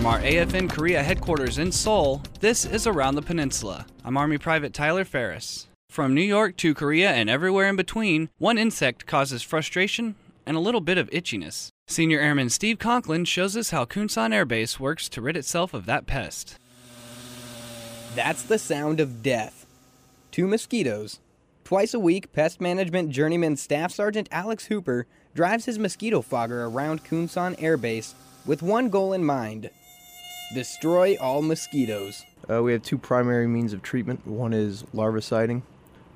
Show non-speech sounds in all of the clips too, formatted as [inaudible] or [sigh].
From our AFN Korea headquarters in Seoul, this is Around the Peninsula. I'm Army Private Tyler Ferris. From New York to Korea and everywhere in between, one insect causes frustration and a little bit of itchiness. Senior Airman Steve Conklin shows us how Kunsan Air Base works to rid itself of that pest. That's the sound of death. Two mosquitoes. Twice a week, Pest Management Journeyman Staff Sergeant Alex Hooper drives his mosquito fogger around Kunsan Air Base with one goal in mind destroy all mosquitoes. Uh, we have two primary means of treatment. One is larviciding,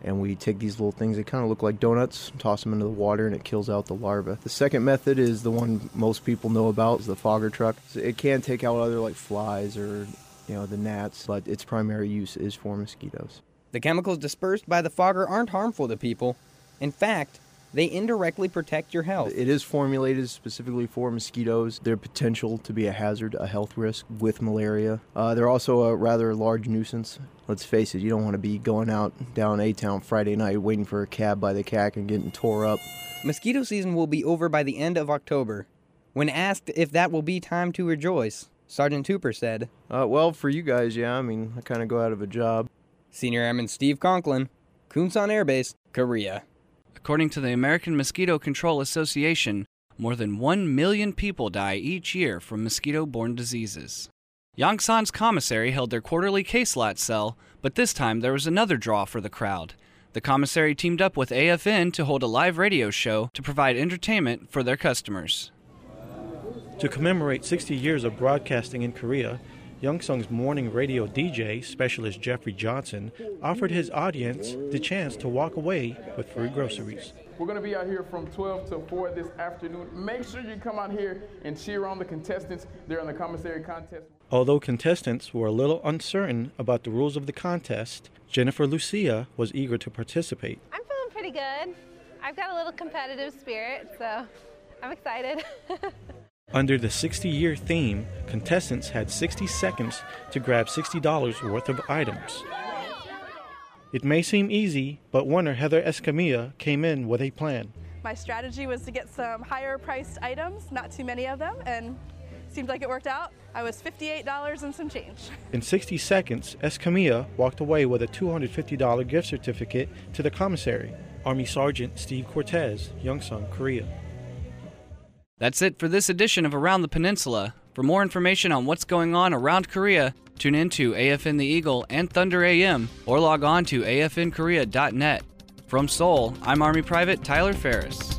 and we take these little things that kind of look like donuts, toss them into the water, and it kills out the larva. The second method is the one most people know about, is the fogger truck. So it can take out other like flies or you know the gnats, but its primary use is for mosquitoes. The chemicals dispersed by the fogger aren't harmful to people. In fact, they indirectly protect your health. It is formulated specifically for mosquitoes. Their potential to be a hazard, a health risk with malaria. Uh, they're also a rather large nuisance. Let's face it, you don't want to be going out down A Town Friday night waiting for a cab by the CAC and getting tore up. Mosquito season will be over by the end of October. When asked if that will be time to rejoice, Sergeant Hooper said, Uh, well, for you guys, yeah, I mean, I kind of go out of a job. Senior Airman Steve Conklin, Kunsan Air Base, Korea. According to the American Mosquito Control Association, more than 1 million people die each year from mosquito borne diseases. Yongsan's commissary held their quarterly case lot sell, but this time there was another draw for the crowd. The commissary teamed up with AFN to hold a live radio show to provide entertainment for their customers. To commemorate 60 years of broadcasting in Korea, Yongsan's morning radio DJ, specialist Jeffrey Johnson, offered his audience the chance to walk away with free groceries. We're going to be out here from 12 to 4 this afternoon. Make sure you come out here and cheer on the contestants. They're in the commissary contest. Although contestants were a little uncertain about the rules of the contest, Jennifer Lucia was eager to participate. I'm feeling pretty good. I've got a little competitive spirit, so I'm excited. [laughs] Under the 60 year theme, contestants had 60 seconds to grab $60 worth of items. It may seem easy, but winner Heather Escamilla came in with a plan. My strategy was to get some higher priced items, not too many of them, and seemed like it worked out. I was $58 and some change. [laughs] In 60 seconds, Escamilla walked away with a $250 gift certificate to the commissary. Army Sergeant Steve Cortez, Yongsan, Korea. That's it for this edition of Around the Peninsula. For more information on what's going on around Korea, tune in to AFN the Eagle and Thunder AM or log on to afnkorea.net. From Seoul, I'm Army Private Tyler Ferris.